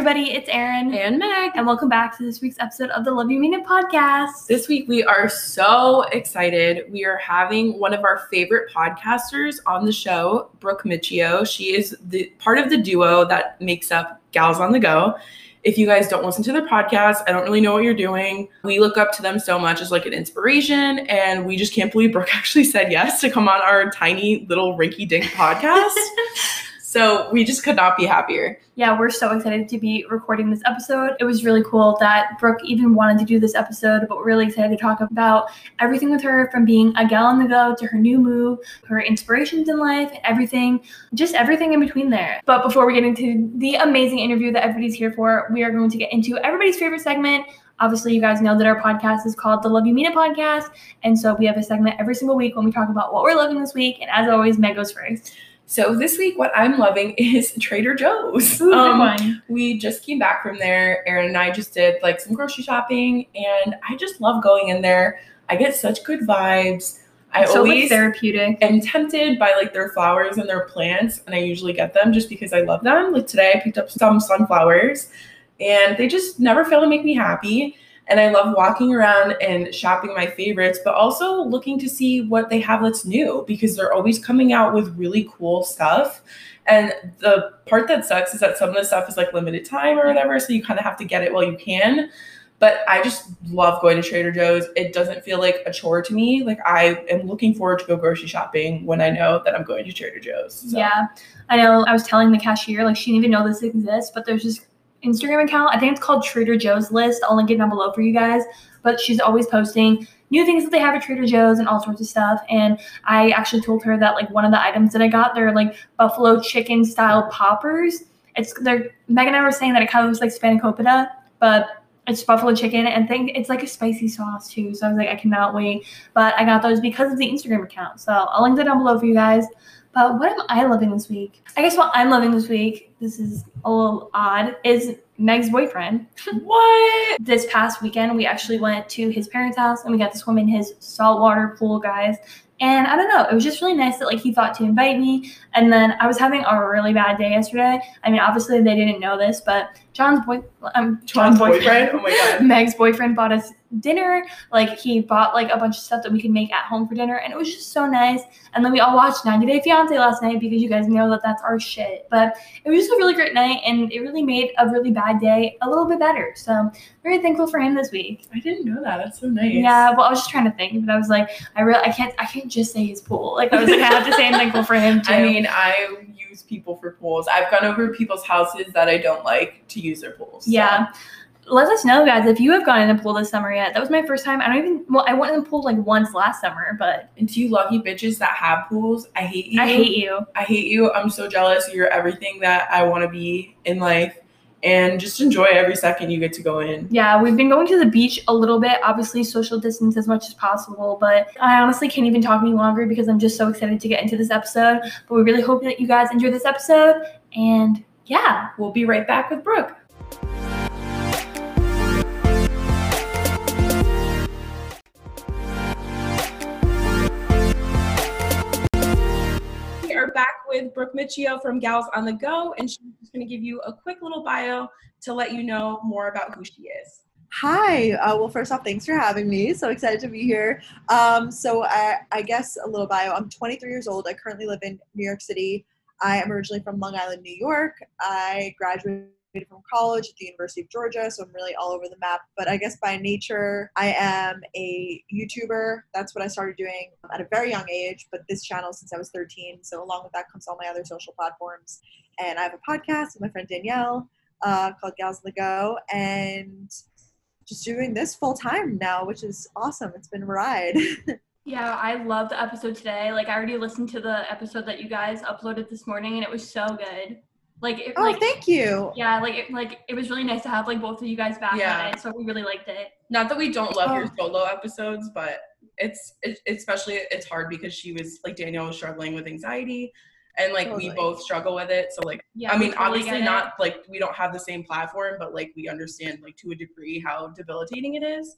everybody, it's Erin and Meg. and welcome back to this week's episode of the Love You Mean It podcast. This week we are so excited. We are having one of our favorite podcasters on the show, Brooke Miccio. She is the part of the duo that makes up Gals on the Go. If you guys don't listen to their podcast, I don't really know what you're doing. We look up to them so much as like an inspiration, and we just can't believe Brooke actually said yes to come on our tiny little rinky dink podcast. so we just could not be happier. yeah, we're so excited to be recording this episode. It was really cool that Brooke even wanted to do this episode, but we're really excited to talk about everything with her from being a gal on the go to her new move, her inspirations in life, everything, just everything in between there. But before we get into the amazing interview that everybody's here for, we are going to get into everybody's favorite segment. Obviously, you guys know that our podcast is called the Love You It podcast. And so we have a segment every single week when we talk about what we're loving this week. And as always, Meg goes first. So this week, what I'm loving is Trader Joe's. Ooh, Um, we just came back from there. Erin and I just did like some grocery shopping, and I just love going in there. I get such good vibes. I so like always therapeutic. am tempted by like their flowers and their plants, and I usually get them just because I love them. Like today, I picked up some sunflowers, and they just never fail to make me happy. And I love walking around and shopping my favorites, but also looking to see what they have that's new because they're always coming out with really cool stuff. And the part that sucks is that some of the stuff is like limited time or whatever, so you kind of have to get it while you can. But I just love going to Trader Joe's. It doesn't feel like a chore to me. Like I am looking forward to go grocery shopping when I know that I'm going to Trader Joe's. So. Yeah, I know. I was telling the cashier like she didn't even know this exists, but there's this Instagram account. I think it's called Trader Joe's List. I'll link it down below for you guys. But she's always posting new things that they have at Trader Joe's and all sorts of stuff. And I actually told her that like one of the items that I got, they're like buffalo chicken style poppers. It's they're Meg and I were saying that it kind of looks like spanakopita, but it's buffalo chicken and think it's like a spicy sauce too. So I was like, I cannot wait. But I got those because of the Instagram account. So I'll link that down below for you guys. But what am I loving this week? I guess what I'm loving this week, this is a little odd, is Meg's boyfriend. What? This past weekend, we actually went to his parents' house and we got to swim in his saltwater pool, guys. And I don't know, it was just really nice that like he thought to invite me. And then I was having a really bad day yesterday. I mean, obviously they didn't know this, but John's boy, um, John's boyfriend? Oh my God. Meg's boyfriend bought us dinner. Like he bought like a bunch of stuff that we could make at home for dinner, and it was just so nice. And then we all watched 90 Day Fiance last night because you guys know that that's our shit. But it was just a really great night, and it really made a really bad day a little bit better. So very thankful for him this week. I didn't know that. That's so nice. Yeah, well, I was just trying to think, but I was like, I really, I can't, I can't just say his pool. Like I was like, I have to say I'm thankful for him too. I mean, I use people for pools. I've gone over people's houses that I don't like to use their pools. so. Yeah. Let us know, guys, if you have gone in a pool this summer yet. That was my first time. I don't even. Well, I went in the pool like once last summer, but And to you lucky bitches that have pools, I hate you. I hate you. I hate you. I'm so jealous. You're everything that I want to be in life. And just enjoy every second you get to go in. Yeah, we've been going to the beach a little bit. Obviously, social distance as much as possible. But I honestly can't even talk any longer because I'm just so excited to get into this episode. But we really hope that you guys enjoy this episode. And yeah, We'll be right back with Brooke. Are back with Brooke Miccio from Gals on the Go, and she's going to give you a quick little bio to let you know more about who she is. Hi. Uh, well, first off, thanks for having me. So excited to be here. Um, so I, I guess a little bio. I'm 23 years old. I currently live in New York City. I am originally from Long Island, New York. I graduated from college at the University of Georgia, so I'm really all over the map. But I guess by nature, I am a YouTuber. That's what I started doing at a very young age, but this channel since I was 13. So along with that comes all my other social platforms. And I have a podcast with my friend Danielle uh, called Gals on the Go. And just doing this full time now, which is awesome. It's been a ride. yeah, I love the episode today. Like I already listened to the episode that you guys uploaded this morning, and it was so good. Like, it, oh, like thank you. yeah, like it, like it was really nice to have like both of you guys back Yeah. on it. So we really liked it. Not that we don't love your Oh. solo episodes, but it's it, especially it's hard because she was like Danielle was struggling with anxiety, and like we both struggle with it. So like Yeah, I mean, totally obviously not like we don't have the same platform, but like we understand like to a degree how debilitating it is.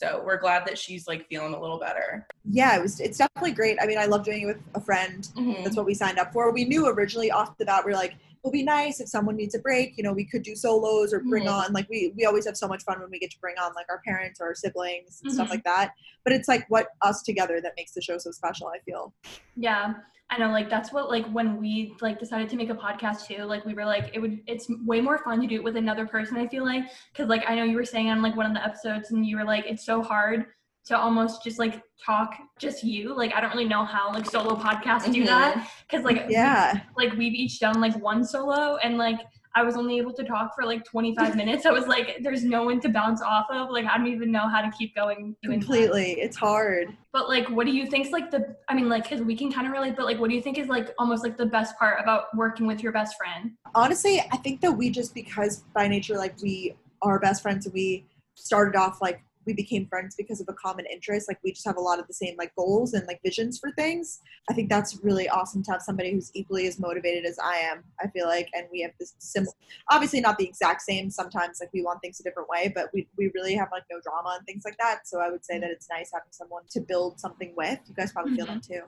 So we're glad that she's like feeling a little better. Yeah, it was. It's definitely great. I mean, I love doing it with a friend. Mhm. That's what we signed up for. We knew originally off the bat, we are like, will be nice if someone needs a break. You know, we could do solos or bring Mhm. on like we we always have so much fun when we get to bring on like our parents or our siblings and stuff Mhm. like that. But it's like what us together that makes the show so special. I feel. Yeah. I know, like that's what like when we like decided to make a podcast too, like we were like it would it's way more fun to do it with another person, I feel like. Cause like I know you were saying on like one of the episodes and you were like, it's so hard to almost just like talk just you. Like I don't really know how like solo podcasts do Mhm. that. Cause like Yeah. like we've each done like one solo and like I was only able to talk for like 25 minutes. I was like, there's no one to bounce off of. Like I don't even know how to keep going. doing that. Completely. It's hard. But like, what do you think's like the? I mean, like, cause we can kind of relate. But like, what do you think is like almost like the best part about working with your best friend? honestly i think that we just because by nature like we are best friends and we started off like we became friends because of a common interest like we just have a lot of the same like goals and like visions for things. I think that's really awesome to have somebody who's equally as motivated as i am i feel like and we have this similar obviously not the exact same sometimes like we want things a different way but we, we really have like no drama and things like that. So i would say mm-hmm. that it's nice having someone to build something with. You guys probably feel that mm-hmm. too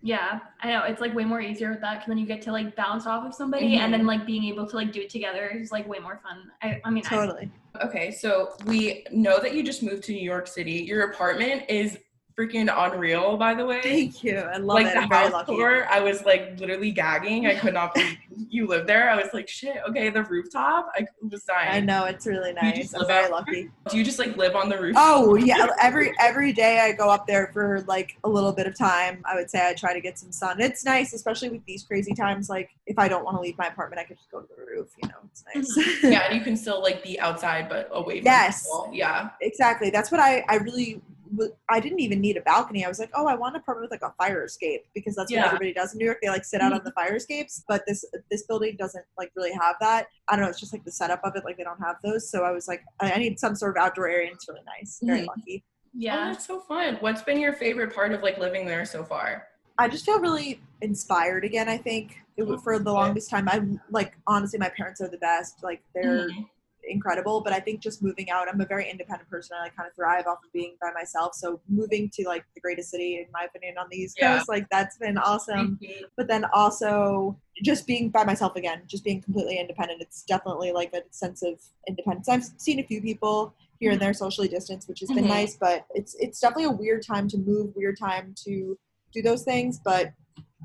Yeah, I know it's like way more easier with that because then you get to like bounce off of somebody, mm-hmm. and then like being able to like do it together is like way more fun. I, I mean, I, totally Okay, so we know that you just moved to New York City. Your apartment is freaking unreal, by the way. thank you i love like it the i'm very house lucky tour, I was like literally gagging. I could not believe you live there. I was like, shit. Okay, the rooftop. I was dying. i know it's really nice i'm very lucky Do you just like live on the roof? Oh yeah, every every day I go up there for like a little bit of time. I would say I try to get some sun. It's nice, especially with these crazy times. Like if I don't want to leave my apartment, I could just go to the roof. You know, it's nice. Mm-hmm. yeah, and you can still like be outside but away from Yes. people. Yeah. exactly. That's what I I really. W- I didn't even need a balcony. I was like, oh, I want an apartment with like a fire escape because that's Yeah. what everybody does in New York. They like sit out on the fire escapes, but this this building doesn't like really have that. I don't know. It's just like the setup of it. Like they don't have those. So I was like, I, I need some sort of outdoor area. and It's really nice. Very Mhm. lucky. Oh, yeah, that's so fun. What's been your favorite part of like living there so far? I just feel really inspired again. I think it, for the longest time, I like honestly, my parents are the best. Like they're Mhm. Incredible. But I think just moving out, I'm a very independent person. I like kind of thrive off of being by myself. So moving to like the greatest city, in my opinion, on the East Yeah. Coast, like that's been awesome. But then also just being by myself again, just being completely independent. It's definitely like a sense of independence. I've seen a few people here and there socially distanced, which has been Mhm. nice. But it's it's definitely a weird time to move, weird time to do those things. But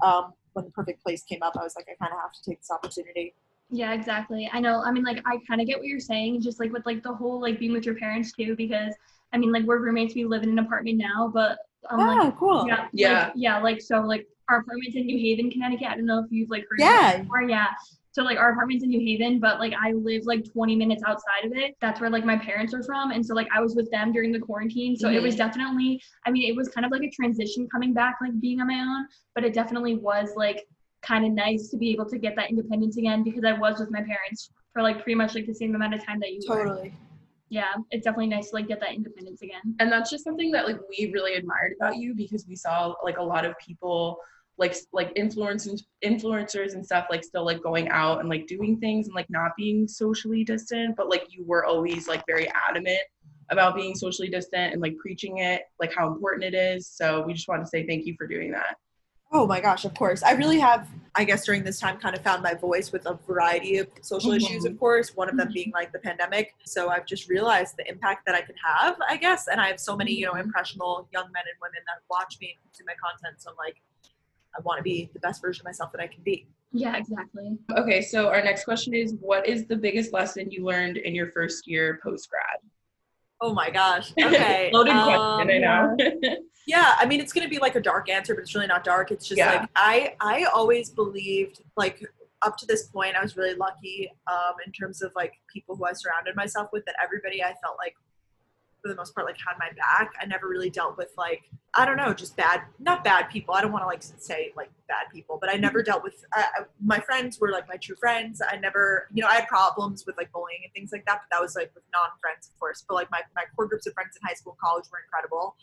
um, when the perfect place came up, I was like, I kind of have to take this opportunity. Yeah, exactly. I know. I mean, like, I kind of get what you're saying, just like with like the whole like being with your parents too, because I mean, like we're roommates. We live in an apartment now, but um, like oh, cool. Yeah. Yeah. Like, yeah. Like so, like our apartment's in New Haven, Connecticut. I don't know if you've like heard. Yeah. Of it before. Yeah. So like our apartment's in New Haven, but like I live like 20 minutes outside of it. That's where like my parents are from, and so like I was with them during the quarantine. So it was definitely. I mean, it was kind of like a transition coming back, like being on my own. But it definitely was like kind of nice to be able to get that independence again because I was with my parents for like pretty much like the same amount of time that you were. Totally. Yeah, it's definitely nice to like get that independence again. and that's just something that like we really admired about you because we saw like a lot of people like like influencers influencers and stuff like still like going out and like doing things and like not being socially distant but like you were always like very adamant about being socially distant and like preaching it like how important it is so we just want to say thank you for doing that Oh my gosh, of course. I really have, I guess, during this time kind of found my voice with a variety of social Mhm. issues, of course, one of them being like the pandemic. So I've just realized the impact that I can have, I guess. And I have so many, you know, impressionable young men and women that watch me and consume my content. So I'm like, I want to be the best version of myself that I can be. Yeah, exactly. okay so our next question is what is the biggest lesson you learned in your first year post grad Oh my gosh. Okay. loaded um, question i know Yeah, I mean it's gonna be like a dark answer, but it's really not dark. It's just Yeah. like I I always believed like up to this point I was really lucky um in terms of like people who I surrounded myself with that everybody I felt like for the most part like had my back. I never really dealt with like I don't know, just bad not bad people. I don't want to like say like bad people, but I never dealt with I, I, my friends were like my true friends. I never, you know, I had problems with like bullying and things like that, but that was like with non-friends, of course. But like my, my core groups of friends in high school and college were incredible.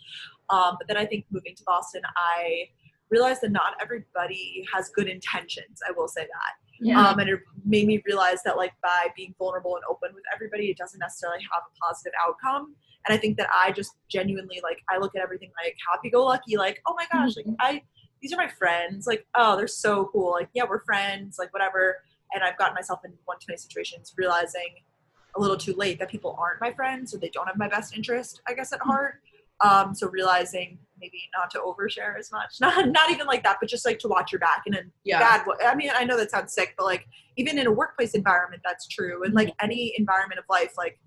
Um, but then I think moving to Boston, I realized that not everybody has good intentions. I will say that. Yeah. Um, and it made me realize that like by being vulnerable and open with everybody, it doesn't necessarily have a positive outcome. And I think that I just genuinely like I look at everything like happy go lucky, like, oh my gosh, like I these are my friends, like, oh, they're so cool. Like, yeah, we're friends, like whatever. and I've gotten myself in one too many situations realizing a little too late that people aren't my friends or they don't have my best interest, I guess, at heart. Um, so realizing maybe not to overshare as much, not not even like that, but just like to watch your back in a Yeah. bad way. I mean, I know that sounds sick, but like even in a workplace environment, that's true, and like Mm-hmm. any environment of life, like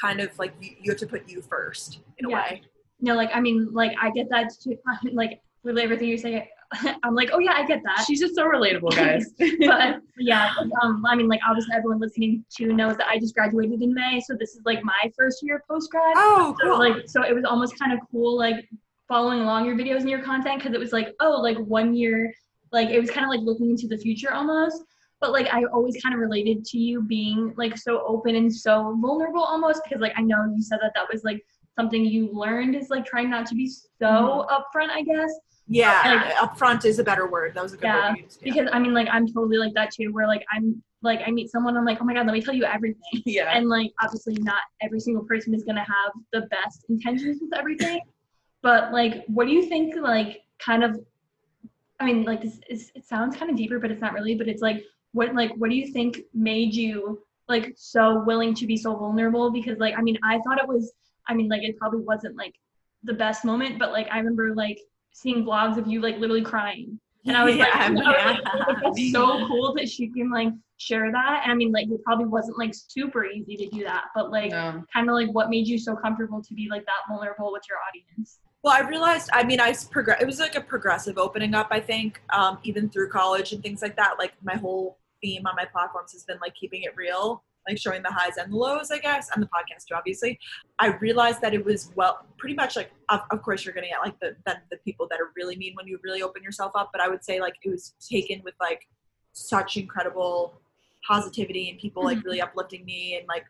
kind of like you, you have to put you first in a Yeah. way. No, like I mean, like I get that too. Like literally everything you're saying, I'm like, oh yeah, I get that. She's just so relatable, guys. but yeah, um, I mean, like obviously everyone listening to knows that I just graduated in May, so this is like my first year post grad. Oh, So cool. like, so it was almost kind of cool, like following along your videos and your content, because it was like, oh, like one year, like it was kind of like looking into the future almost. But like I always kind of related to you being like so open and so vulnerable almost, because like I know you said that that was like something you learned is like trying not to be so upfront, I guess. Yeah, upfront is a better word. That was a good Yeah, word. Yeah. Because I mean, like I'm totally like that too, where like I'm like I meet someone, I'm like, oh my god, let me tell you everything. yeah. and like obviously not every single person is gonna have the best intentions with everything but like what do you think like kind of i mean like this is it sounds kind of deeper but it's not really but it's like what like what do you think made you like so willing to be so vulnerable because like i mean i thought it was i mean like it probably wasn't like the best moment but like i remember like seeing vlogs of you like literally crying and I was like, I was like, like, that's so cool that she can like share that. And I mean, like, it probably wasn't like super easy to do that, but like, No. kind of like what made you so comfortable to be like that vulnerable with your audience? Well, I realized. I mean, I progress. It was like a progressive opening up. I think, um, even through college and things like that. Like my whole theme on my platforms has been like keeping it real, like showing the highs and the lows. I guess, and the podcast too. Obviously, I realized that it was well, pretty much like. Of, of course, you're gonna get like the, the the people that are really mean when you really open yourself up. But I would say like it was taken with like such incredible positivity and people like Mhm. really uplifting me and like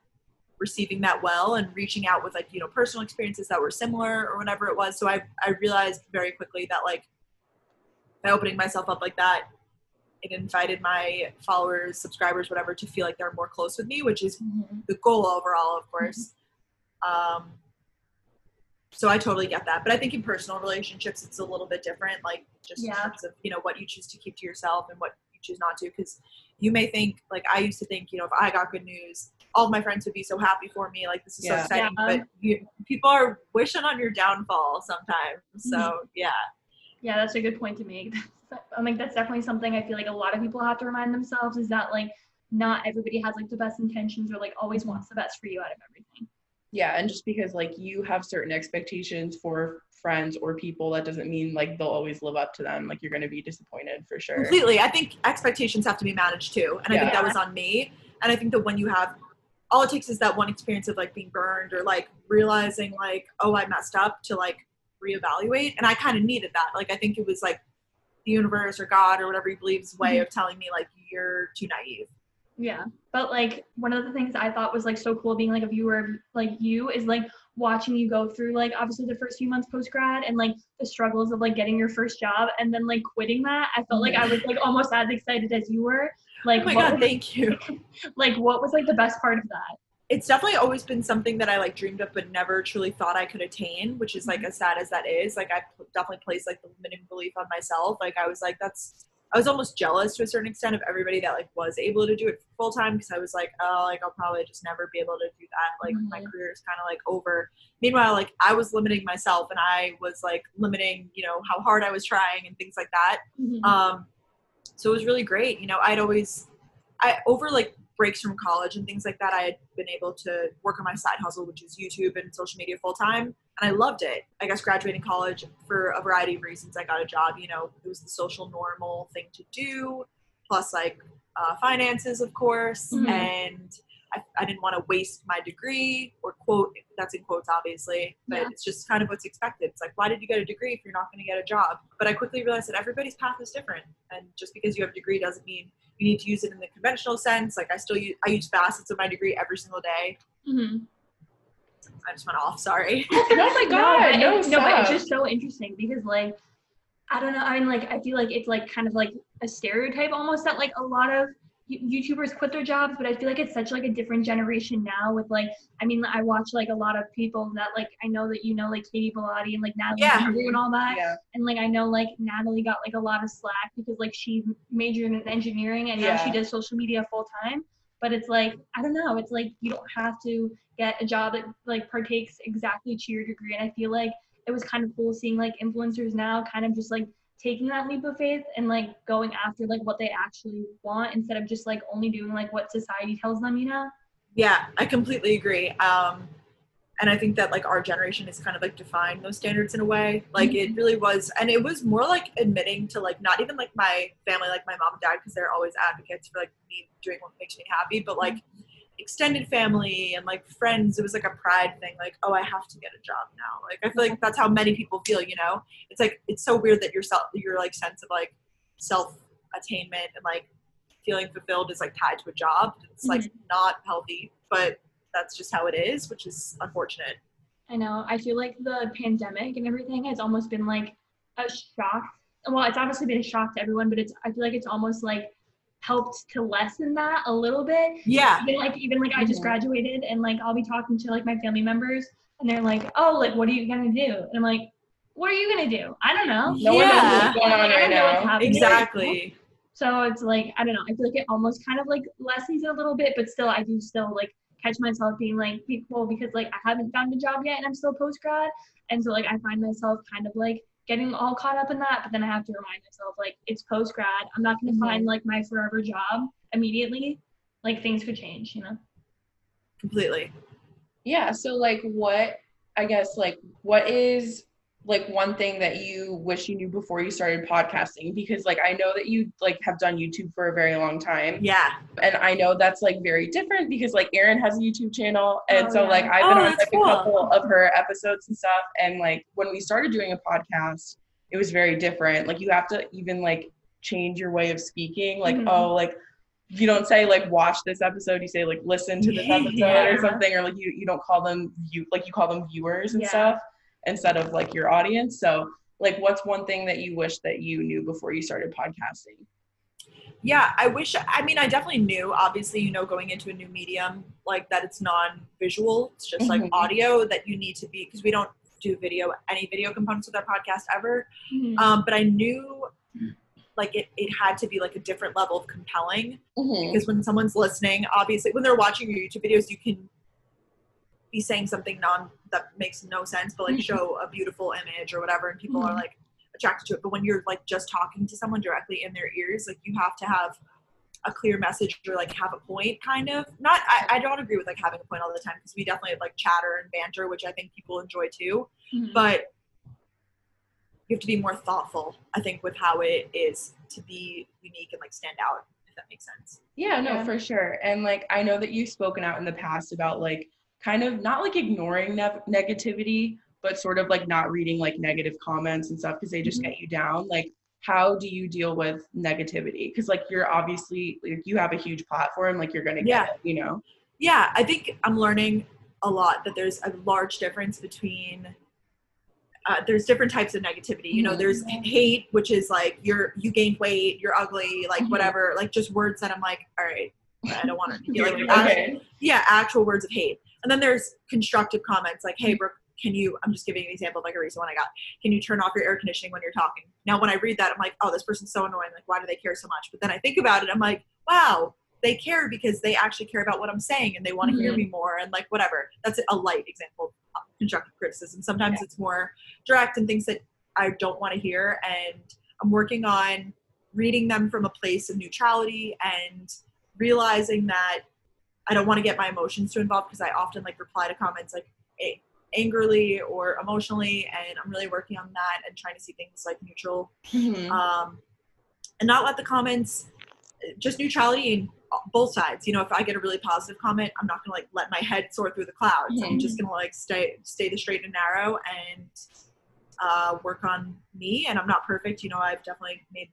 receiving that well and reaching out with like you know personal experiences that were similar or whatever it was so i i realized very quickly that like by opening myself up like that it invited my followers subscribers whatever to feel like they're more close with me which is the goal overall of course. Um so i totally get that. But i think in personal relationships it's a little bit different like just in terms of you know what you choose to keep to yourself and what you choose not to. Because you may think like i used to think you know if i got good news all my friends would be so happy for me. Like this is so exciting. Yeah. but you, people are wishing on your downfall sometimes. So yeah. Yeah, that's a good point to make. I mean, that's definitely something I feel like a lot of people have to remind themselves is that like not everybody has like the best intentions or like always wants the best for you out of everything. Yeah, and just because like you have certain expectations for friends or people, that doesn't mean like they'll always live up to them. Like you're gonna be disappointed for sure. completely i think expectations have to be managed too and i think that was on me and i think that when you have all it takes is that one experience of like being burned or like realizing like oh i messed up to like reevaluate and i kind of needed that like i think it was like the universe or god or whatever you believe's way mm-hmm. of telling me like you're too naive Yeah. But like one of the things I thought was like so cool being like a viewer of like you is like watching you go through like obviously the first few months post grad and like the struggles of like getting your first job and then like quitting that. I felt like I was like almost as excited as you were. Like oh my god was, thank you like what was like the best part of that? It's definitely always been something that I like dreamed of but never truly thought I could attain, which is like as sad as that is. Like I definitely placed like the limiting belief on myself. Like I was like that's I was almost jealous to a certain extent of everybody that like was able to do it full time because I was like, oh, like I'll probably just never be able to do that. Like my Mhm. career is kind of like over. Meanwhile, like I was limiting myself and I was like limiting, you know, how hard I was trying and things like that. Mhm. Um, so it was really great. You know, I'd always, I over like breaks from college and things like that, I had been able to work on my side hustle, which is YouTube and social media full time, and I loved it. I guess graduating college for a variety of reasons, I got a job. You know, it was the social normal thing to do, plus like uh, finances, of course, Mhm. and. I, I didn't want to waste my degree or quote that's in quotes obviously but Yeah. it's just kind of what's expected it's like why did you get a degree if you're not going to get a job but i quickly realized that everybody's path is different and just because you have a degree doesn't mean you need to use it in the conventional sense like i still use i use facets of my degree every single day Mm-hmm. i just went off sorry oh my god, but no, it- no, but it's just so interesting because like I don't know. I mean, like I feel like it's like kind of like a stereotype almost that like a lot of YouTubers quit their jobs, but I feel like it's such like a different generation now. With like, I mean, I watch like a lot of people that like I know that you know like Katie Bellotti and like Natalie Yeah. and all that. Yeah. And like I know like Natalie got like a lot of slack because like she majored in engineering and now she Yeah. does social media full time. But it's like I don't know. It's like you don't have to get a job that like partakes exactly to your degree. And I feel like it was kind of cool seeing like influencers now kind of just like taking that leap of faith and like going after like what they actually want instead of just like only doing like what society tells them. You know? Yeah, I completely agree. Um, and I think that like our generation is kind of like defined those standards in a way. Like it really was, and it was more like admitting to like not even like my family, like my mom and dad, because they're always advocates for like me doing what makes me happy, but like extended family and like friends. It was like a pride thing. Like, oh, I have to get a job now. Like I feel like that's how many people feel. You know, it's like it's so weird that your self, your like sense of like self attainment and like feeling fulfilled is like tied to a job. It's like mm-hmm. not healthy, but that's just how it is, which is unfortunate. I know. I feel like the pandemic and everything has almost been like a shock. Well, it's obviously been a shock to everyone, but it's I feel like it's almost like helped to lessen that a little bit. Yeah. Even like even like I just graduated and like I'll be talking to like my family members and they're like, "Oh, like what are you gonna do?" And I'm like, "What are you gonna do? I don't know." No one knows what's going on right don't know what's now. Exactly. So it's like I don't know. I feel like it almost kind of like lessens it a little bit, but still I do still like catch myself being like people because like I haven't found a job yet and I'm still post grad, and so like I find myself kind of like getting all caught up in that. But then I have to remind myself like it's post grad. I'm not gonna Mhm. find like my forever job immediately. Like things could change, you know. Completely. Yeah. So like what I guess like what is like one thing that you wish you knew before you started podcasting? Because like I know that you like have done YouTube for a very long time. Yeah. And I know that's like very different because like Erin has a YouTube channel. And Oh, so yeah. like I've Oh, been on like cool. a couple of her episodes and stuff. And like when we started doing a podcast, it was very different. Like you have to even like change your way of speaking. Like, Mhm. oh, like you don't say like watch this episode, you say like listen to this episode Yeah. or something, or like you, you don't call them you like you call them viewers and Yeah. stuff instead of like your audience. So like what's one thing that you wish that you knew before you started podcasting? Yeah. I wish, I mean, I definitely knew, obviously, you know, going into a new medium, like that it's non visual, it's just like Mhm. audio that you need to be, because we don't do video, any video components of our podcast ever. Mm-hmm. Um, but I knew like it, it had to be like a different level of compelling because when someone's listening obviously when they're watching your youtube videos you can be saying something non that makes no sense but like Mhm. show a beautiful image or whatever and people are Mhm. like attracted to it but when you're like just talking to someone directly in their ears like you have to have a clear message or like have a point kind of not i, I don't agree with like having a point all the time because we definitely have like chatter and banter which i think people enjoy too Mhm. but you have to be more thoughtful i think with how it is to be unique and like stand out if that makes sense Yeah, no, Yeah. for sure. And like I know that you've spoken out in the past about like kind of not like ignoring ne- negativity, but sort of like not reading like negative comments and stuff because they just Mhm. get you down. Like how do you deal with negativity? Because like you're obviously like you have a huge platform, like you're gonna get Yeah. it, you know. yeah i think i'm learning a lot that there's a large difference between uh, there's different types of negativity you know Mhm. there's hate which is like you're you gained weight you're ugly like Mhm. whatever like just words that i'm like all right i don't want to like, okay. yeah actual words of hate and then there's constructive comments like Mm-hmm. hey brooke can you i'm just giving an example of like a recent one i got. Can you turn off your air conditioning when you're talking? Now when i read that i'm like oh this person's so annoying. Like why do they care so much? But then i think about it i'm like wow they care because they actually care about what i'm saying and they want to hear Mhm. me more and like whatever. That's a light example of constructive criticism. Sometimes it's more direct and things that i don't want to hear and i'm working on reading them from a place of neutrality and realizing that I don't want to get my emotions too involved because I often like reply to comments like a- angrily or emotionally, and I'm really working on that and trying to see things like neutral, Mhm. um, and not let the comments just neutrality in both sides. You know, if I get a really positive comment, I'm not gonna like let my head soar through the clouds. I'm Mhm. just gonna like stay stay the straight and narrow and uh, work on me. And I'm not perfect. You know, I've definitely made.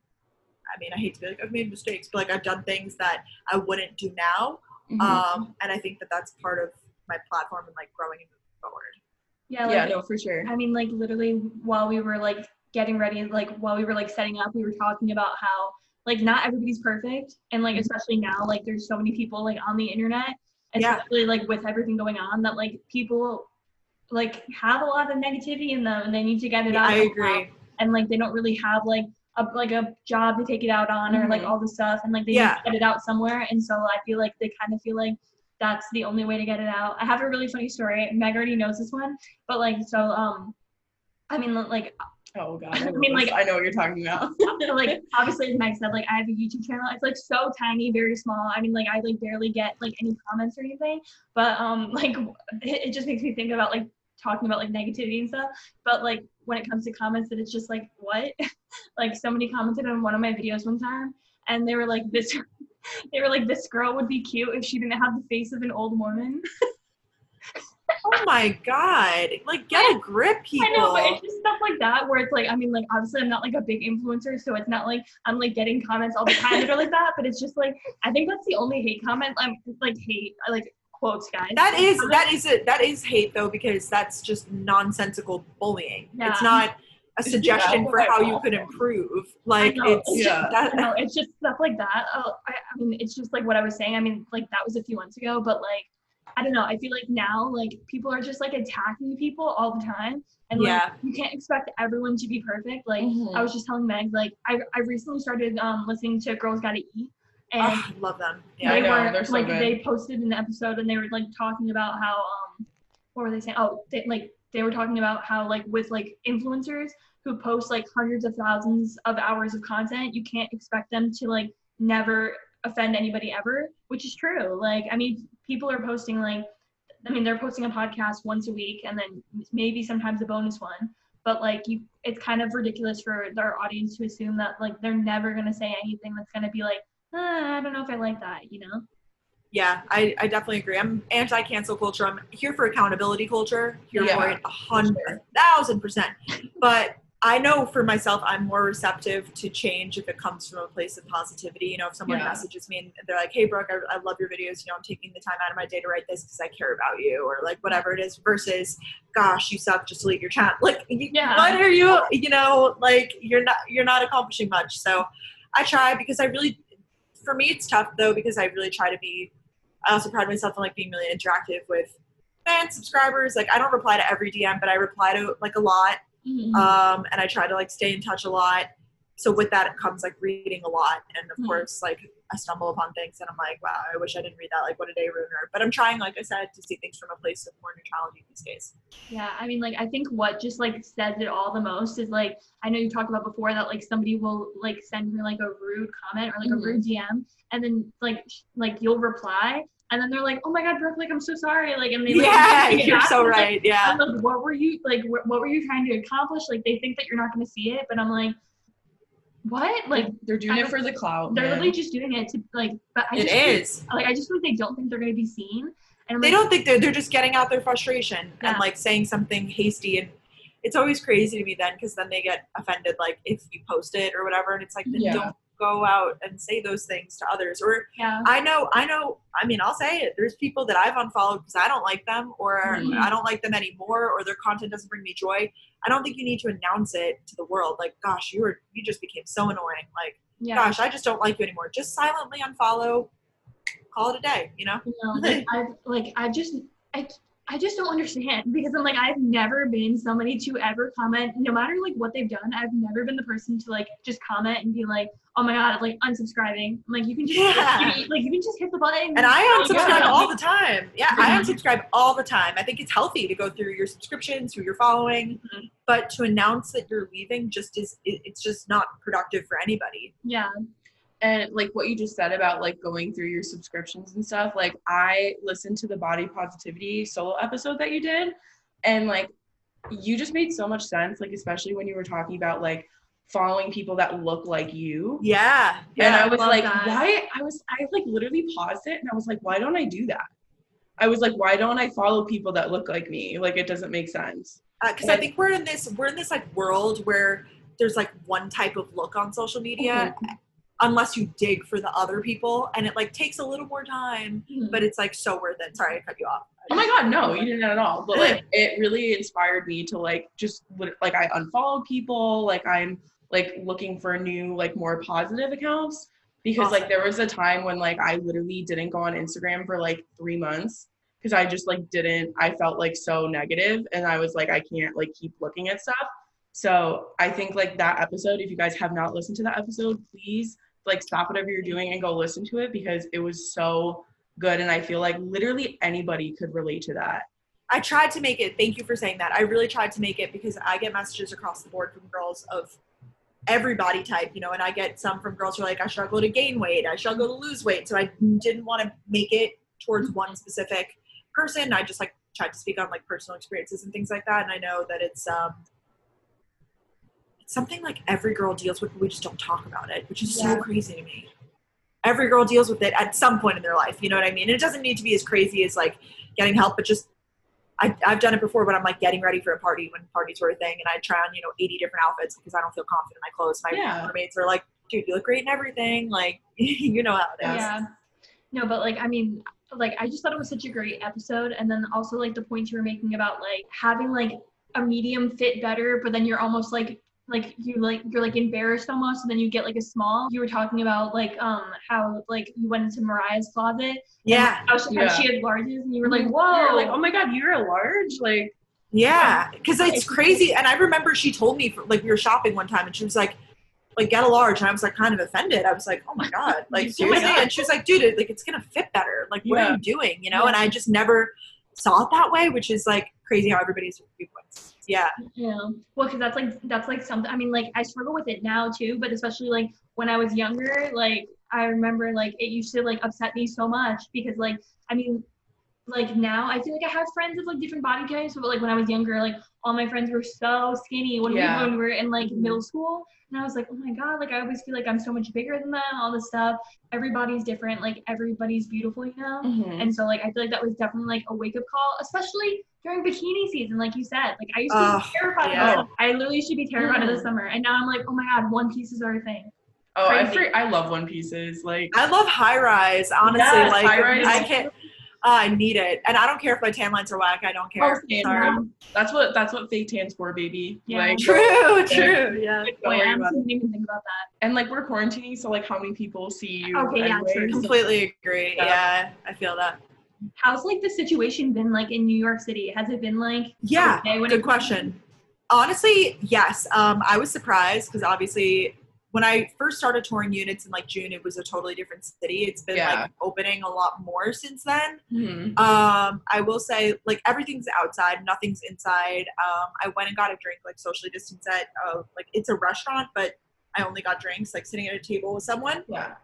I mean, I hate to be like I've made mistakes, but like I've done things that I wouldn't do now Mhm. um, and I think that that's part of my platform and like growing and moving forward. yeah, like, yeah, no, for sure. I mean, like literally while we were like getting ready, like while we were like setting up, we were talking about how like not everybody's perfect, and like especially now, like there's so many people like on the internet, Yeah. especially like with everything going on, that like people like have a lot of negativity in them, and they need to get it out. I somehow. agree. and like they don't really have like a like a job to take it out on or like Mhm. all the stuff and like they Yeah. need to get it out somewhere and so I feel like they kind of feel like that's the only way to get it out. I have a really funny story. Meg already knows this one, but like so um I mean like Oh god. I mean, like- I know what you're talking about. like obviously as Meg said like I have a YouTube channel. It's like so tiny, very small. I mean like I like barely get like any comments or anything, but um like it, it just makes me think about like talking about like negativity and stuff. But like when it comes to comments, that it's just like what? like somebody commented on one of my videos one time, and they were like this. They were like, "This girl would be cute if she didn't have the face of an old woman." Oh my god! Like, get a grip, people. I know, but it's just stuff like that where it's like, I mean, like obviously I'm not like a big influencer, so it's not like I'm like getting comments all the time that are like that. But it's just like I think that's the only hate comment. I'm like hate, I like quotes, guys. That is that is it. That is hate though, because that's just nonsensical bullying. Yeah. It's not a suggestion Yeah. for how you could improve. Like know, it's it's yeah. I know, it's just stuff like that. Oh, I, I mean, it's just like what I was saying. I mean, like that was a few months ago, but like, I don't know. I feel like now, like people are just like attacking people all the time, and like Yeah. you can't expect everyone to be perfect. Like Mhm. I was just telling Meg, like I, I recently started um listening to Girls Gotta Eat, and ah, love them. Yeah, they I know, were they're so like good. they posted an episode and they were like talking about how um what were they saying? Oh, they, like they were talking about how like with like influencers who post like hundreds of thousands of hours of content, you can't expect them to like never offend anybody ever, which is true. Like I mean, people are posting like I mean they're posting a podcast once a week and then maybe sometimes a bonus one. But like you, it's kind of ridiculous for their audience to assume that like they're never gonna say anything that's gonna be like, "Ah, I don't know if I like that, you know? Yeah, I, I definitely agree. I'm anti cancel culture. I'm here for accountability culture. Here Yeah, for it a hundred sure. thousand percent. But I know for myself, I'm more receptive to change if it comes from a place of positivity. You know, if someone Yeah. messages me and they're like, "Hey, Brooke, I, I love your videos. You know, I'm taking the time out of my day to write this because I care about you," or like whatever it is. Versus, "Gosh, you suck. Just delete your channel." Like, y- Yeah. what are you? You know, like you're not you're not accomplishing much. So, I try because I really, for me, it's tough though because I really try to be. I also pride myself on like being really interactive with fans, subscribers. Like I don't reply to every DM, but I reply to like a lot Mm-hmm. um, and I try to like stay in touch a lot. So with that it comes like reading a lot, and of Mhm. course like I stumble upon things, and I'm like, wow, I wish I didn't read that. Like what a day ruiner. But I'm trying, like I said, to see things from a place of more neutrality these days. Yeah, I mean, like, I think what just like says it all the most is like, I know you talked about before that like somebody will like send her like a rude comment or like Mhm. a rude DM, and then like sh- like you'll reply, and then they're like, oh my god, Brooke, like I'm so sorry, like, and they like, Yeah, you're so and it's like, right. Yeah. I'm like, what were you like? Wh- what were you trying to accomplish? Like, they think that you're not going to see it, but I'm like, what? Like, they're doing I it for the clout. they're man. literally just doing it to like. But I It just is. like I just feel like they don't think they're going to be seen, and I'm They like, don't think they're they're just getting out their frustration Yeah. and like saying something hasty and it's always crazy to me then because then they get offended like if you post it or whatever and it's like then Yeah. don't go out and say those things to others or yeah, I know, I know. I mean, I'll say it. There's people that I've unfollowed because I don't like them, or Mhm. I don't like them anymore, or their content doesn't bring me joy. I don't think you need to announce it to the world. Like, gosh, you were, you just became so annoying. Like, yeah. gosh, I just don't like you anymore. Just silently unfollow. Call it a day. You know? know, like I've like I just I I just don't understand because I'm like I've never been somebody to ever comment no matter like what they've done. I've never been the person to like just comment and be like, oh my god, like unsubscribing. I'm like you can just Yeah. you- like you can just hit the button. And I Oh, unsubscribe yeah. all the time. Yeah, I Mhm. unsubscribe all the time. I think it's healthy to go through your subscriptions, who you're following, Mhm. but to announce that you're leaving just is it, it's just not productive for anybody. Yeah. and like what you just said about like going through your subscriptions and stuff like i listened to the body positivity solo episode that you did and like you just made so much sense like especially when you were talking about like following people that look like you Yeah, and i was love like that. why i was i like literally paused it and i was like why don't i do that i was like why don't i follow people that look like me like it doesn't make sense uh, because I think we're in this we're in this like world where there's like one type of look on social media, mm-hmm. unless you dig for the other people, and it like takes a little more time, mm-hmm. but it's like so worth it. Sorry, I cut you off. Oh my god, no, you didn't at all. But like, it really inspired me to like just like I unfollowed people. Like I'm like looking for new like more positive accounts because like there was a time when like I literally didn't go on Instagram for like 3 months because I just like didn't I felt like so negative and I was like I can't like keep looking at stuff. So I think like that episode if you guys have not listened to that episode please like stop whatever you're doing and go listen to it because it was so good and I feel like literally anybody could relate to that. I tried to make it. Thank you for saying that. I really tried to make it because I get messages across the board from girls of every body type, you know, and I get some from girls who are like, I struggle to gain weight, I struggle to lose weight. So I didn't want to make it towards one specific person. I just like tried to speak on like personal experiences and things like that. And I know that it's um it's something like every girl deals with, but we just don't talk about it, which is Yeah. so crazy to me. Every girl deals with it at some point in their life. You know what I mean? And it doesn't need to be as crazy as like getting help, but just I, I've done it before, but I'm like getting ready for a party when parties were a thing, and I try on you know 80 different outfits because I don't feel confident in my clothes. My Yeah. roommates are like, "Dude, you look great in everything." Like, you know how it is. Yeah. No, but like I mean, like I just thought it was such a great episode, and then also like the points you were making about like having like a medium fit better, but then you're almost like like you like you're like embarrassed almost, and then you get like a small. You were talking about like um how like you went into Mariah's closet, Yeah, and how she, how she had larges, and you were like, You're whoa, like, oh my god, you're a large? Like yeah, because it's crazy. And I remember she told me, like, we were shopping one time, and she was like, "Like, get a large," and I was like, kind of offended. I was like, "Oh my god, like Oh seriously?" God. And she was like, "Dude, it, like it's gonna fit better. Like, what Yeah. are you doing?" You know? And I just never saw it that way, which is like crazy how everybody's viewpoints. Yeah, Yeah. Well, because that's like that's like something. I mean, like I struggle with it now too, but especially like when I was younger, like I remember like it used to like upset me so much because like I mean, like now I feel like I have friends of like different body types, but like when I was younger, like all my friends were so skinny when Yeah. we when we were in like middle school, and I was like, oh my god, like I always feel like I'm so much bigger than them, all this stuff. Everybody's different, like everybody's beautiful, you know. mhm. And so like I feel like that was definitely like a wake up call, especially during bikini season, like you said. Like I used to Ugh, be terrified yeah. of this. I literally used to be terrified of the Mm. summer. And now I'm like, oh my god, one pieces are a thing. oh, I crazy. I love one pieces. Like I love high rise. Honestly, Yes, like high-rise. I can't. Uh, I need it, and I don't care if my tan lines are whack. I don't care. same. Sorry. that's what that's what fake tan's for, baby. Yeah. Like True, true. Yeah. like, Oh, don't worry I about it. didn't even think about that. And like we're quarantining, so like how many people see you? Okay, yeah, true. so- Completely agree. Yeah. Yeah, I feel that. How's like the situation been like in New York City? Has it been like Yeah, okay good question. Honestly, yes. Um, I was surprised because obviously when I first started touring units in like June, it was a totally different city. It's been Yeah. like opening a lot more since then. Mhm. Um, I will say like everything's outside, nothing's inside. Um, I went and got a drink like socially distanced at uh, like it's a restaurant, but I only got drinks like sitting at a table with someone. Yeah.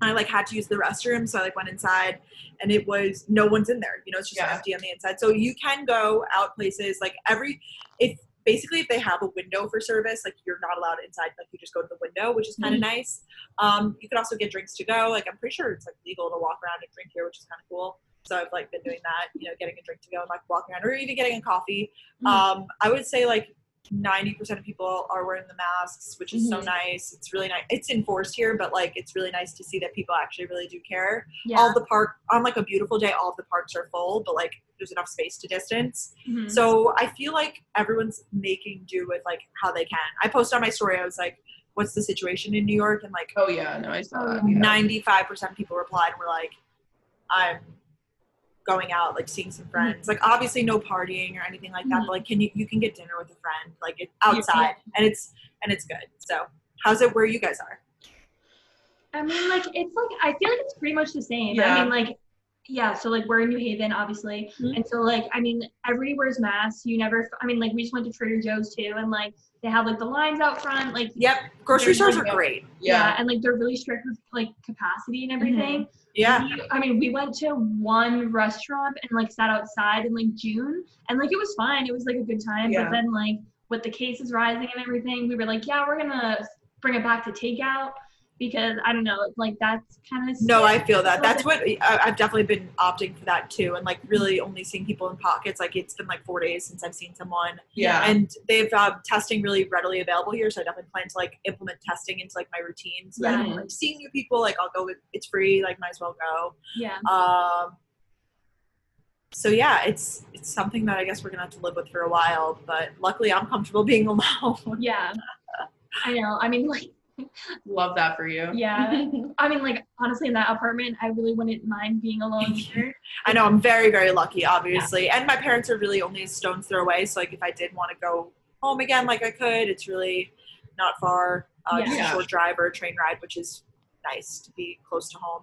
I like had to use the restroom, so I like went inside, and it was no one's in there. You know, it's just Yeah. empty on the inside. So you can go out places like every if basically if they have a window for service, like you're not allowed inside. Like you just go to the window, which is kind of nice. Um, you can also get drinks to go. Like I'm pretty sure it's like legal to walk around and drink here, which is kind of cool. So I've like been doing that, you know, getting a drink to go and like walking around, or even getting a coffee. Mhm. Um, I would say like 90% of people are wearing the masks, which is so Mhm. nice. It's really nice. It's enforced here, but like it's really nice to see that people actually really do care. Yeah. All the park on like a beautiful day, all the parks are full, but like there's enough space to distance. Mhm. So I feel like everyone's making do with like how they can. I posted on my story, I was like, what's the situation in New York? And like Oh yeah, no, I saw that. yeah. yeah. 95% of people replied and were like, I'm going out, like seeing some friends. Like obviously no partying or anything like that, Mhm. but like can you you can get dinner with a friend, like it outside and it's and it's good. So how's it where you guys are? I mean, like it's like I feel like it's pretty much the same. Yeah. I mean, like yeah. So like we're in New Haven, obviously, Mhm. and so like I mean, everybody wears masks. You never. I mean, like we just went to Trader Joe's too, and like they have like the lines out front, like Yep. Grocery stores are like a- great. yeah, and like they're really strict with like capacity and everything. Yeah. We- I mean, we went to one restaurant and like sat outside in like June, and like it was fine. It was like a good time. Yeah. But then like with the cases rising and everything, we were like, yeah, we're gonna bring it back to takeout because I don't know, like that's kind of No, I feel that. That's what I, I've definitely been opting for that too, and like really only seeing people in pockets. Like it's been like four days since I've seen someone, yeah. and they've um, testing really readily available here. So I definitely plan to like implement testing into like my routine. So that I'm like seeing new people, like I'll go. With, it's free. Like might as well go. yeah. Um, so yeah, it's it's something that I guess we're gonna have to live with for a while. But luckily, I'm comfortable being alone. Yeah. I know. I mean, like, Love that for you. Yeah. I mean, like, honestly, in that apartment, I really wouldn't mind being alone either. I know I'm very, very lucky, obviously. And my parents are really only a stone's throw away. So like if I did want to go home again like I could, it's really not far. Uh, just Yeah. a short drive or a train ride, which is nice to be close to home.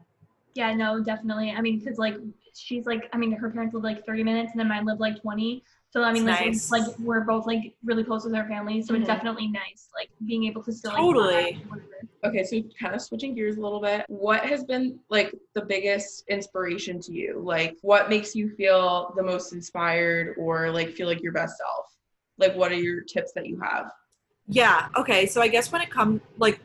Yeah, no, definitely. I mean, because like she's like, I mean, her parents live like 30 minutes, and then mine live like 20. So I mean, like, nice. like we're both like really close with our families, so Mhm. it's definitely nice, like being able to still like, Totally. vibe and whatever. Okay, so kind of switching gears a little bit. What has been like the biggest inspiration to you? Like what makes you feel the most inspired or like feel like your best self? Like what are your tips that you have? Yeah. Okay. So I guess when it comes like,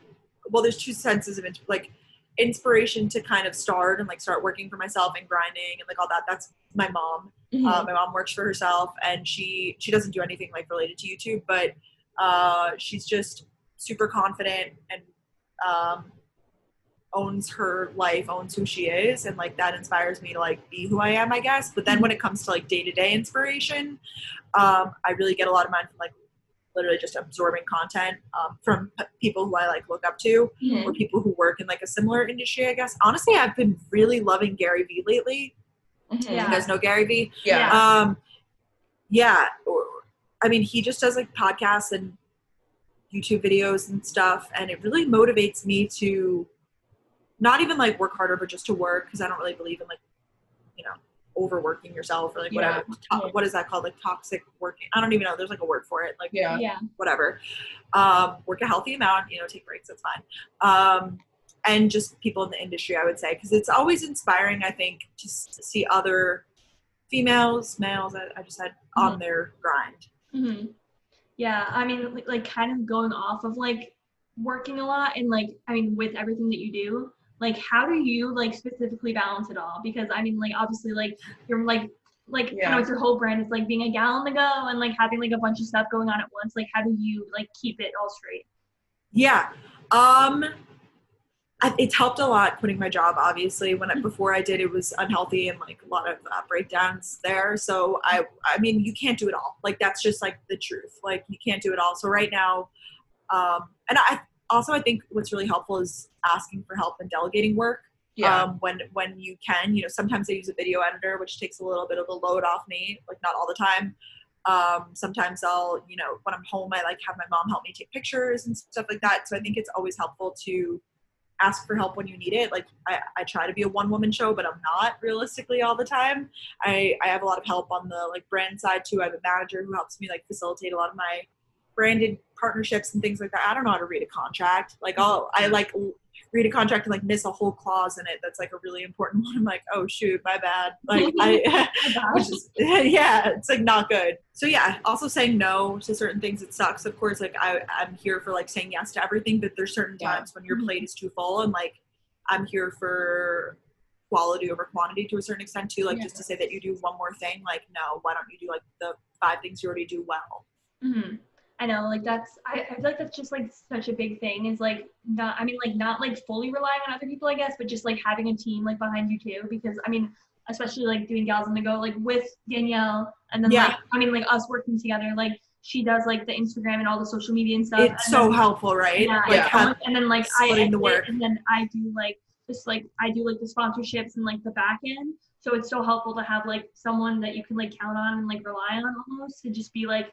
well, there's two senses of it. like inspiration to kind of start and like start working for myself and grinding and like all that. That's my mom. Mm-hmm. Uh, my mom works for herself and she she doesn't do anything like related to YouTube, but uh, she's just super confident and um, owns her life, owns who she is, and like that inspires me to like be who I am, I guess. But then when it comes to like day to day inspiration, um, I really get a lot of mine from like literally just absorbing content um, from p- people who I like look up to Mhm. or people who work in like a similar industry, I guess. Honestly, I've been really loving Gary Vee lately. Mhm. Yeah. You guys know Gary Vee? Yeah. Um, yeah. or- I mean, he just does like podcasts and YouTube videos and stuff, and it really motivates me to not even like work harder, but just to work because I don't really believe in like, you know, overworking yourself or like whatever. To- what is that called? Like toxic working. I don't even know. There's like a word for it. Like Yeah. Yeah. whatever. Um, work a healthy amount, you know, take breaks, that's fine. Um, and just people in the industry, I would say, because it's always inspiring, I think, to s- see other females, males, I, I just said, on their grind. hmm Yeah, I mean, like, like kind of going off of like working a lot and like, I mean, with everything that you do, like, how do you like specifically balance it all? Because I mean, like, obviously, like, you're like, like, kind Yeah. of with your whole brand is like being a gal on the go and like having like a bunch of stuff going on at once. Like, how do you like keep it all straight? Yeah. Um, it's helped a lot quitting my job. Obviously, when I, before I did, it was unhealthy and like a lot of uh, breakdowns there. So I, I mean, you can't do it all. Like that's just like the truth. Like you can't do it all. So right now, um, and I also I think what's really helpful is asking for help and delegating work Yeah. um, when when you can. You know, sometimes I use a video editor, which takes a little bit of the load off me. Like not all the time. Um, sometimes I'll, you know, when I'm home, I like have my mom help me take pictures and stuff like that. So I think it's always helpful to ask for help when you need it. Like I, I try to be a one woman show, but I'm not realistically all the time. I, I have a lot of help on the like brand side too. I have a manager who helps me like facilitate a lot of my branded partnerships and things like that. I don't know how to read a contract. Like I'll I like read a contract and like miss a whole clause in it that's like a really important one. I'm like, oh shoot, my bad. Like I which is yeah, it's like not good. So yeah, also saying no to certain things it sucks. Of course, like I I'm here for like saying yes to everything, but there's certain Yeah. times when your Mhm. plate is too full and like I'm here for quality over quantity to a certain extent too. Like Yeah. just to say that you do one more thing, like no, why don't you do like the five things you already do well? hmm I know, like that's I, I feel like that's just like such a big thing is like not I mean like not like fully relying on other people I guess, but just like having a team like behind you too. Because I mean, especially like doing gals on the go like with Danielle and then Yeah. like I mean like us working together, like she does like the Instagram and all the social media and stuff. It's and so then- helpful, right? yeah, Like Yeah. have, and then like I splitting the edit it, work. and then I do like just like I do like the sponsorships and like the back end. So it's so helpful to have like someone that you can like count on and like rely on almost to just be like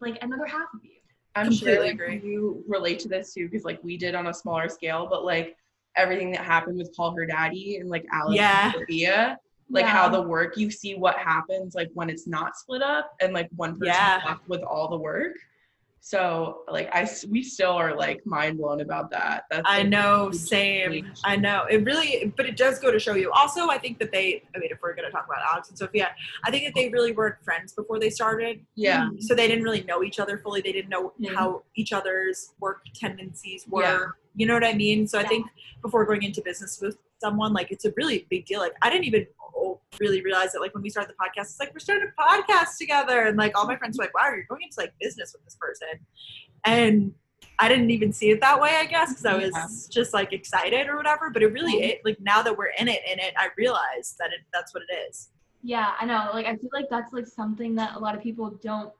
like another half of you. I'm sure like, agree. you relate to this too, because like we did on a smaller scale, but like everything that happened with Call Her Daddy and like Alex Yeah. and Sophia, like how the work you see what happens like when it's not split up and like one person Yeah. left with all the work. So like I we still are like mind blown about that. That's I like, know, same. change. I know. It really, but it does go to show you. Also, I think that they, I mean, if we're going to talk about Alex and Sophia, I think that they really weren't friends before they started. yeah. So they didn't really know each other fully. They didn't know Mhm. how each other's work tendencies were. Yeah. You know what I mean? So I think before going into business with someone, like it's a really big deal. Like I didn't even really realize that like when we started the podcast, it's like we're starting a podcast together. And like all my friends were like, wow, you're going into like business with this person. And I didn't even see it that way, I guess, because I was Yeah. just like excited or whatever. But it really, it, like now that we're in it, in it, I realize that it, that's what it is. Yeah, I know. Like I feel like that's like something that a lot of people don't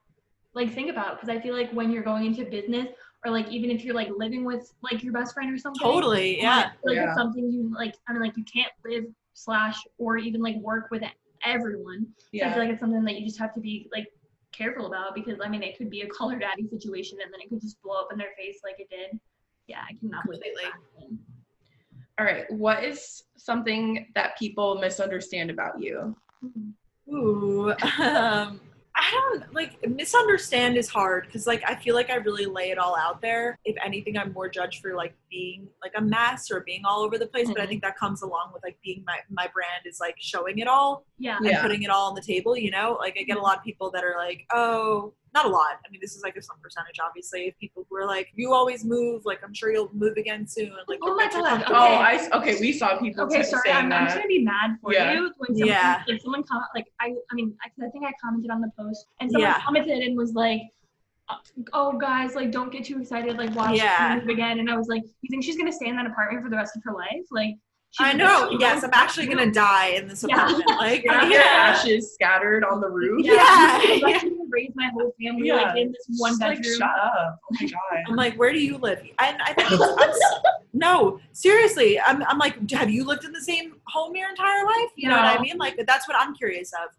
like think about because I feel like when you're going into business or like even if you're like living with like your best friend or something. Totally, or, yeah. Like Yeah. it's something you like. I mean, like you can't live slash or even like work with everyone. So I feel like it's something that you just have to be like careful about because I mean it could be a Call Her Daddy situation and then it could just blow up in their face like it did. Yeah, I cannot believe Completely. that. All right. What is something that people misunderstand about you? Ooh, um, I don't like misunderstand is hard because like I feel like I really lay it all out there. If anything, I'm more judged for like being like a mess or being all over the place. But I Mhm. think that comes along with like being my my brand is like showing it all Yeah. and Yeah. putting it all on the table. You know, like I get a lot of people that are like, oh. Not a lot. I mean, this is like a some percentage, obviously, of people who are like, "You always move. Like, I'm sure you'll move again soon." Like, Oh you're my God, comfortable." Oh, Okay. Okay. We saw people Okay, t- sorry, saying I'm, I'm just gonna be mad for Yeah. you when someone, Yeah. if someone com- like I, I mean, I, 'cause I think I commented on the post and someone Yeah. commented and was like, uh, "Oh, guys, like don't get too excited, like watch Yeah. her move again." And I was like, "You think she's gonna stay in that apartment for the rest of her life?" Like, I know. Yes, I'm actually gonna die in this Yeah. apartment. Like, Have yeah. ashes scattered on the roof. Yeah. I'm like, I'm gonna raise my whole family Yeah. like in this one Just, like, bedroom. shut up. Oh my god. I'm like, where do you live? And I think it's, I'm, no, seriously. I'm, I'm like, have you lived in the same home your entire life? You know what I mean? Like, that's what I'm curious of.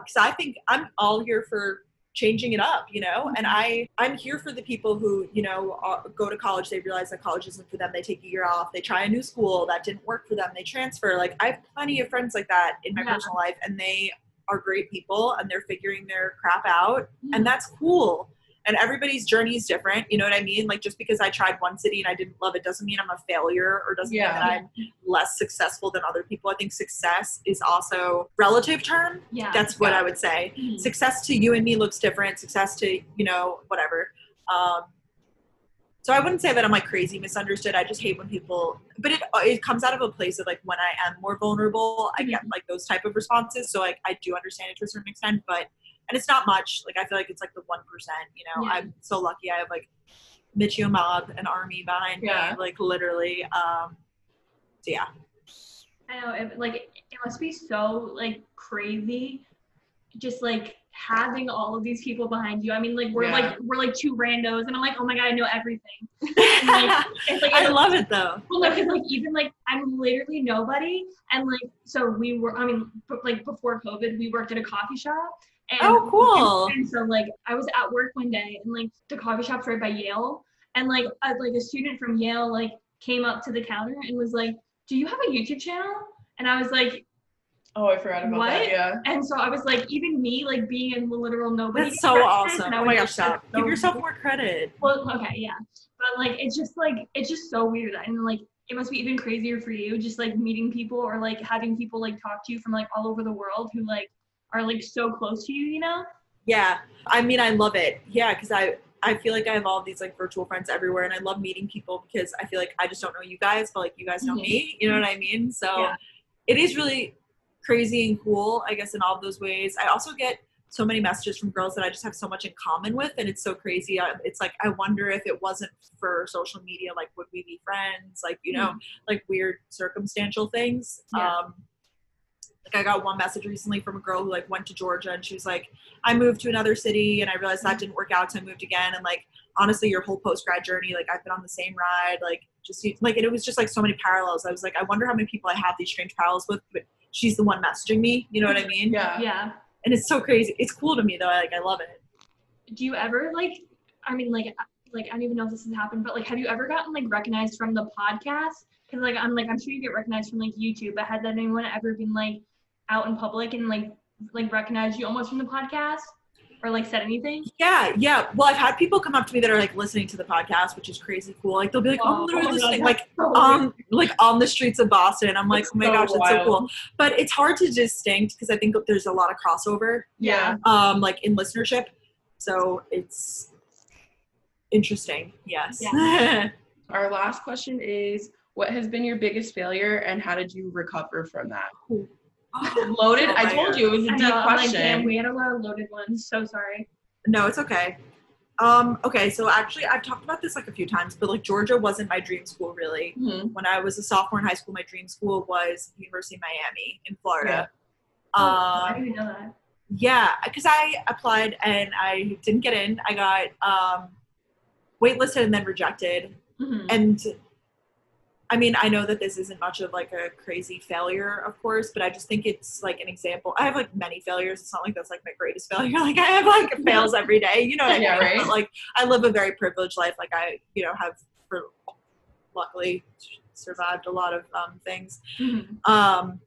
Because I think I'm all here for changing it up, you know. And I, I'm here for the people who, you know, uh, go to college. They realize that college isn't for them. They take a year off. They try a new school that didn't work for them. They transfer. Like, I have plenty of friends like that in my Yeah. personal life, and they are great people, and they're figuring their crap out and that's cool and everybody's journey is different you know what i mean like just because i tried one city and i didn't love it doesn't mean i'm a failure or doesn't Yeah. mean that i'm less successful than other people i think success is also relative term yeah. that's what Yeah. i would say Mhm. success to you and me looks different success to you know whatever um so I wouldn't say that I'm like crazy misunderstood. I just hate when people, but it it comes out of a place of like when I am more vulnerable, I get like those type of responses. So like I do understand it to a certain extent, but and it's not much. Like I feel like it's like the one percent. You know, Yeah. I'm so lucky. I have like Miccio Mob, an army behind Yeah. me, like literally. Um, so yeah, I know, it, like it, it must be so like crazy, just like having all of these people behind you. I mean, like we're Yeah. like we're like two randos, and I'm like, oh my god, I know everything. Like, it's like I love it though. Well, like, like even like I'm literally nobody, and like so we were. I mean, b- like before COVID, we worked at a coffee shop. And, Oh, cool. And, and so like I was at work one day, and like the coffee shop's right by Yale, and like a, like a student from Yale like came up to the counter and was like, "Do you have a YouTube channel?" And I was like, Oh, I forgot about that. What? Yeah. and so I was like, even me like being in the literal nobody. That's so awesome. Oh my gosh, like, stop. Give yourself more credit. well, okay, yeah, but like it's just like it's just so weird, and like it must be even crazier for you, just like meeting people or like having people like talk to you from like all over the world who like are like so close to you, you know? Yeah, I mean, I love it. Yeah, because I I feel like I have all these like virtual friends everywhere, and I love meeting people because I feel like I just don't know you guys, but like you guys know Mhm. me. You know what I mean? So Yeah. it is really crazy and cool, I guess, in all of those ways. I also get so many messages from girls that I just have so much in common with, and it's so crazy. It's like I wonder if it wasn't for social media, like would we be friends? Like you know, like weird circumstantial things. Yeah. Um, like I got one message recently from a girl who like went to Georgia and she was like, I moved to another city and I realized that didn't work out, so I moved again. And like honestly, your whole post grad journey, like I've been on the same ride, like just like and it was just like so many parallels. I was like, I wonder how many people I have these strange parallels with, but she's the one messaging me. You know what I mean? Yeah. Yeah. And it's so crazy. It's cool to me though. I, like I love it. Do you ever like? I mean, like, like I don't even know if this has happened, but like, have you ever gotten like recognized from the podcast? Because like I'm like I'm sure you get recognized from like YouTube, but has that anyone ever been like out in public and like like recognized you almost from the podcast or like said anything? Yeah, yeah. Well, I've had people come up to me that are like listening to the podcast, which is crazy cool. Like they'll be like, "Oh, I'm Oh, literally oh my God, like so on like on the streets of Boston. I'm like, That's "Oh my so gosh, that's so cool." But it's hard to distinct because I think there's a lot of crossover, Yeah. um, like in listenership. So it's interesting. Yes. Our last question is what has been your biggest failure and how did you recover from that? Loaded. Oh I told God. you it was a deep know, I'm like, question. we had a lot of loaded ones. So sorry. No, it's okay. Um, okay, so actually, I've talked about this like a few times, but like Georgia wasn't my dream school really. Mhm. When I was a sophomore in high school, my dream school was University of Miami in Florida. Oh, I Um, didn't know that. yeah, because I applied and I didn't get in. I got um, waitlisted and then rejected. Mhm. And I mean, I know that this isn't much of like a crazy failure, of course, but I just think it's like an example. I have like many failures. It's not like that's like my greatest failure. Like I have like fails every day. You know what I mean? Yeah, right. But like I live a very privileged life. Like I, you know, have for luckily survived a lot of um, things. Mhm. Um,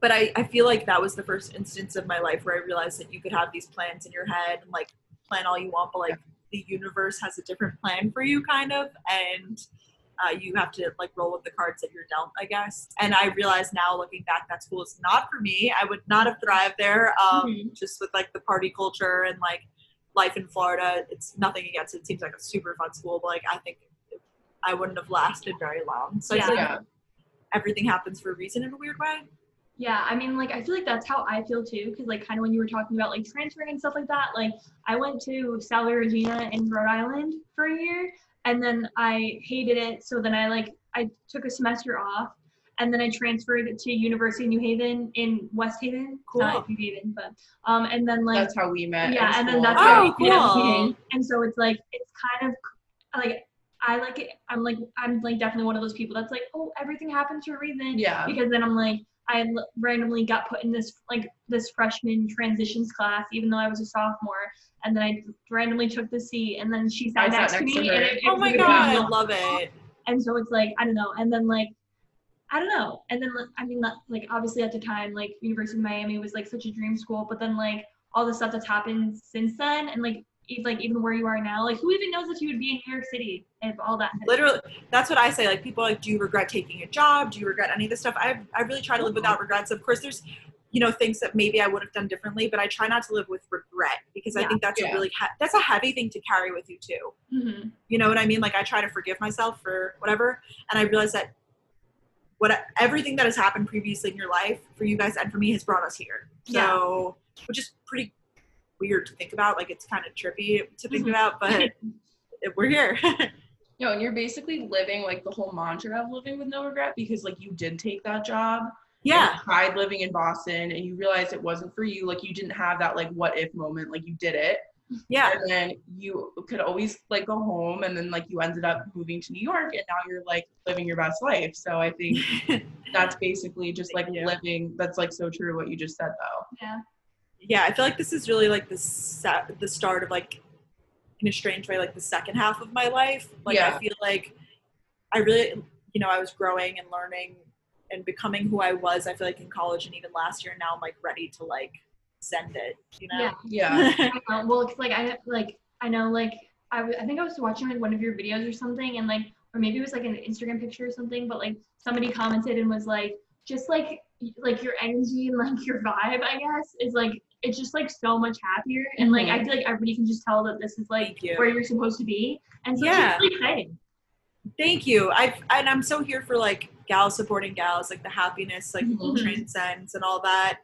but I, I feel like that was the first instance of my life where I realized that you could have these plans in your head and like plan all you want, but like the universe has a different plan for you, kind of, and uh, you have to like roll with the cards that you're dealt, I guess. And I realize now, looking back, that school is not for me. I would not have thrived there, um, Mhm. just with like the party culture and like life in Florida. It's nothing against it. It seems like a super fun school, but like I think I wouldn't have lasted very long. So Yeah. Yeah. everything happens for a reason in a weird way. Yeah, I mean, like, I feel like that's how I feel too, because, like, kind of when you were talking about, like, transferring and stuff like that, like, I went to Salve Regina in Rhode Island for a year, and then I hated it, so then I, like, I took a semester off, and then I transferred to University of New Haven in West Haven, Cool. not New Haven, but, um, and then, like, That's how we met. yeah, and then school. that's Oh, how we ended up cool. meeting. And so it's like it's kind of like I like it. I'm like I'm like definitely one of those people that's like, oh, everything happens for a reason. Yeah. Because then I'm like I l- randomly got put in this like this freshman transitions class, even though I was a sophomore, and then I randomly took the seat, and then she sat I sat next to me, to and it, it Oh my god, I love it. And so it's like I don't know, and then like I don't know, and then I mean like- like obviously at the time like University of Miami was like such a dream school, but then like all the stuff that's happened since then, and like e- like even where you are now, like who even knows if you would be in New York City if all that had Literally, that's what I say. Like people are like, do you regret taking a job? Do you regret any of this stuff? I I really try to uh-huh. live without regrets. Of course, there's you know things that maybe I would have done differently, but I try not to live with regret because I think that's Yeah. a really he- that's a heavy thing to carry with you too. Mhm. You know what I mean? Like I try to forgive myself for whatever, and I realize that what everything that has happened previously in your life for you guys and for me has brought us here. So, which is pretty weird to think about. Like it's kind of trippy to think Mhm. about, but we're here. No, and you're basically living like the whole mantra of living with no regret because like you did take that job. And yeah. you tried living in Boston and you realized it wasn't for you. Like you didn't have that like what if moment. Like you did it. Yeah. And then you could always like go home and then like you ended up moving to New York and now you're like living your best life. So I think that's basically just like Thank you. living that's like so true what you just said though. Yeah. yeah, I feel like this is really like the set, the start of like in a strange way like the second half of my life. Like Yeah. I feel like I really you know I was growing and learning and becoming who I was. I feel like in college and even last year. Now I'm like ready to like send it. You know. Yeah. Yeah. Know. Well, it's like I like I know like I, w- I think I was watching like one of your videos or something, and like or maybe it was like an Instagram picture or something, but like somebody commented and was like just like like your energy and like your vibe, I guess, is like it's just like so much happier, and like I Mhm. feel like everybody can just tell that this is like you. where you're supposed to be, and so Yeah. it's really exciting. Thank you. I and I'm so here for like gals supporting gals, like the happiness, like Mhm. transcends and all that.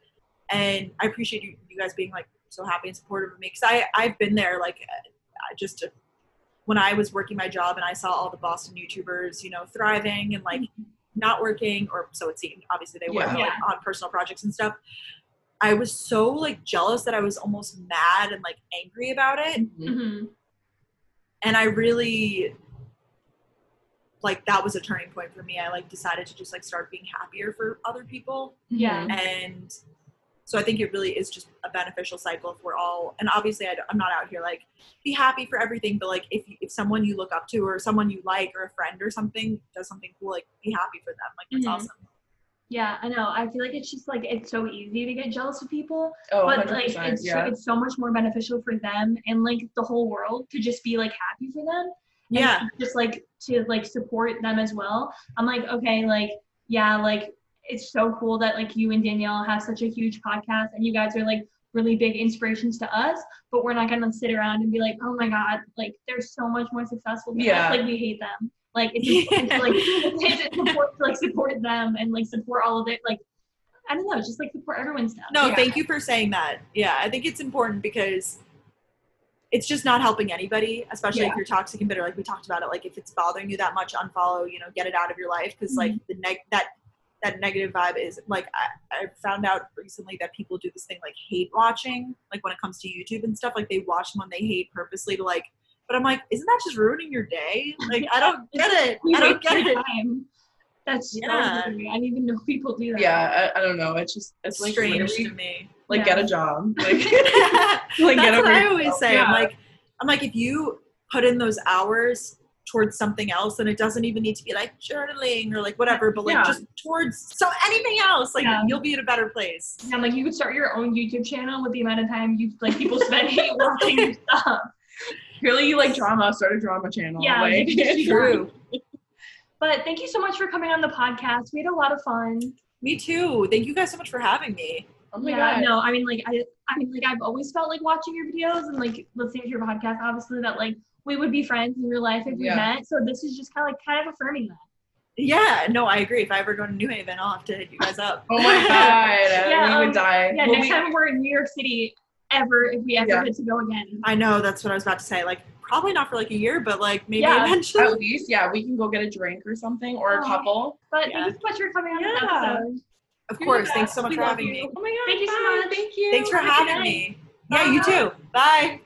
And I appreciate you, you guys being like so happy and supportive of me because I I've been there like uh, just to, when I was working my job and I saw all the Boston YouTubers, you know, thriving and like not working or so it seemed. Obviously they were Yeah. like, on personal projects and stuff. I was so like jealous that I was almost mad and like angry about it Mhm. hmm and I really like that was a turning point for me. I like decided to just like start being happier for other people, Yeah. and so I think it really is just a beneficial cycle if we're all. And obviously, I, am not out here like be happy for everything, but like if if someone you look up to or someone you like or a friend or something does something cool, like be happy for them. Like that's Mhm. awesome. Yeah, I know. I feel like it's just like it's so easy to get jealous of people, Oh, but 100%. like it's yeah. so, it's so much more beneficial for them and like the whole world to just be like happy for them. Yeah. just like to like support them as well. I'm like, okay, like yeah, like it's so cool that like you and Danielle have such a huge podcast and you guys are like really big inspirations to us, but we're not gonna sit around and be like, oh my god, like they're so much more successful than Yeah. us, like we hate them. Like it's, it's like it's support like support them and like support all of it. Like I don't know, just like support everyone's stuff. No, Yeah. thank you for saying that. Yeah, I think it's important because it's just not helping anybody, especially Yeah. if you're toxic and bitter. Like we talked about it. Like if it's bothering you that much, unfollow. You know, get it out of your life because like mm-hmm. the neg that that negative vibe is like I, I found out recently that people do this thing like hate watching, like when it comes to YouTube and stuff. Like they watch someone they hate purposely to like But I'm like, isn't that just ruining your day? Like, I don't get it. I don't get it. time. That's Yeah. yeah. I didn't even know people do that. Yeah, I, I don't know. It's just it's like Strange literally, to me. Like Yeah. get a job. Like, like That's get what I always yourself. say. Yeah. I'm like, I'm like, if you put in those hours towards something else, then it doesn't even need to be like journaling or like whatever, but like Yeah. just towards so anything else, like you'll be in a better place. Yeah, like you could start your own YouTube channel with the amount of time you like people spend watching your stuff. really you like drama, start a drama channel. Yeah, like, you True. But thank you so much for coming on the podcast. We had a lot of fun. Me too. Thank you guys so much for having me. Oh my yeah, god. no, I mean like I I mean like I've always felt like watching your videos and like listening to your podcast, obviously that like we would be friends in real life if we Yeah. met. So this is just kinda like kind of affirming that. Yeah, no, I agree. If I ever go to New Haven, I'll have to hit you guys up. Oh my god. Yeah, we um, would die. Yeah, Well, next we- time we're in New York City ever, if we ever Yeah. get to go again. I know that's what I was about to say. Like, probably not for like a year, but like maybe Yeah. eventually. at least, yeah, we can go get a drink or something or a Oh. couple. But Yeah. thank you so much for coming on this Yeah. episode. Of course. Thanks so much We for having you. me. Oh my god. Thank you so much. Thank you. Thanks for Have having night. me. Yeah, you too. Bye.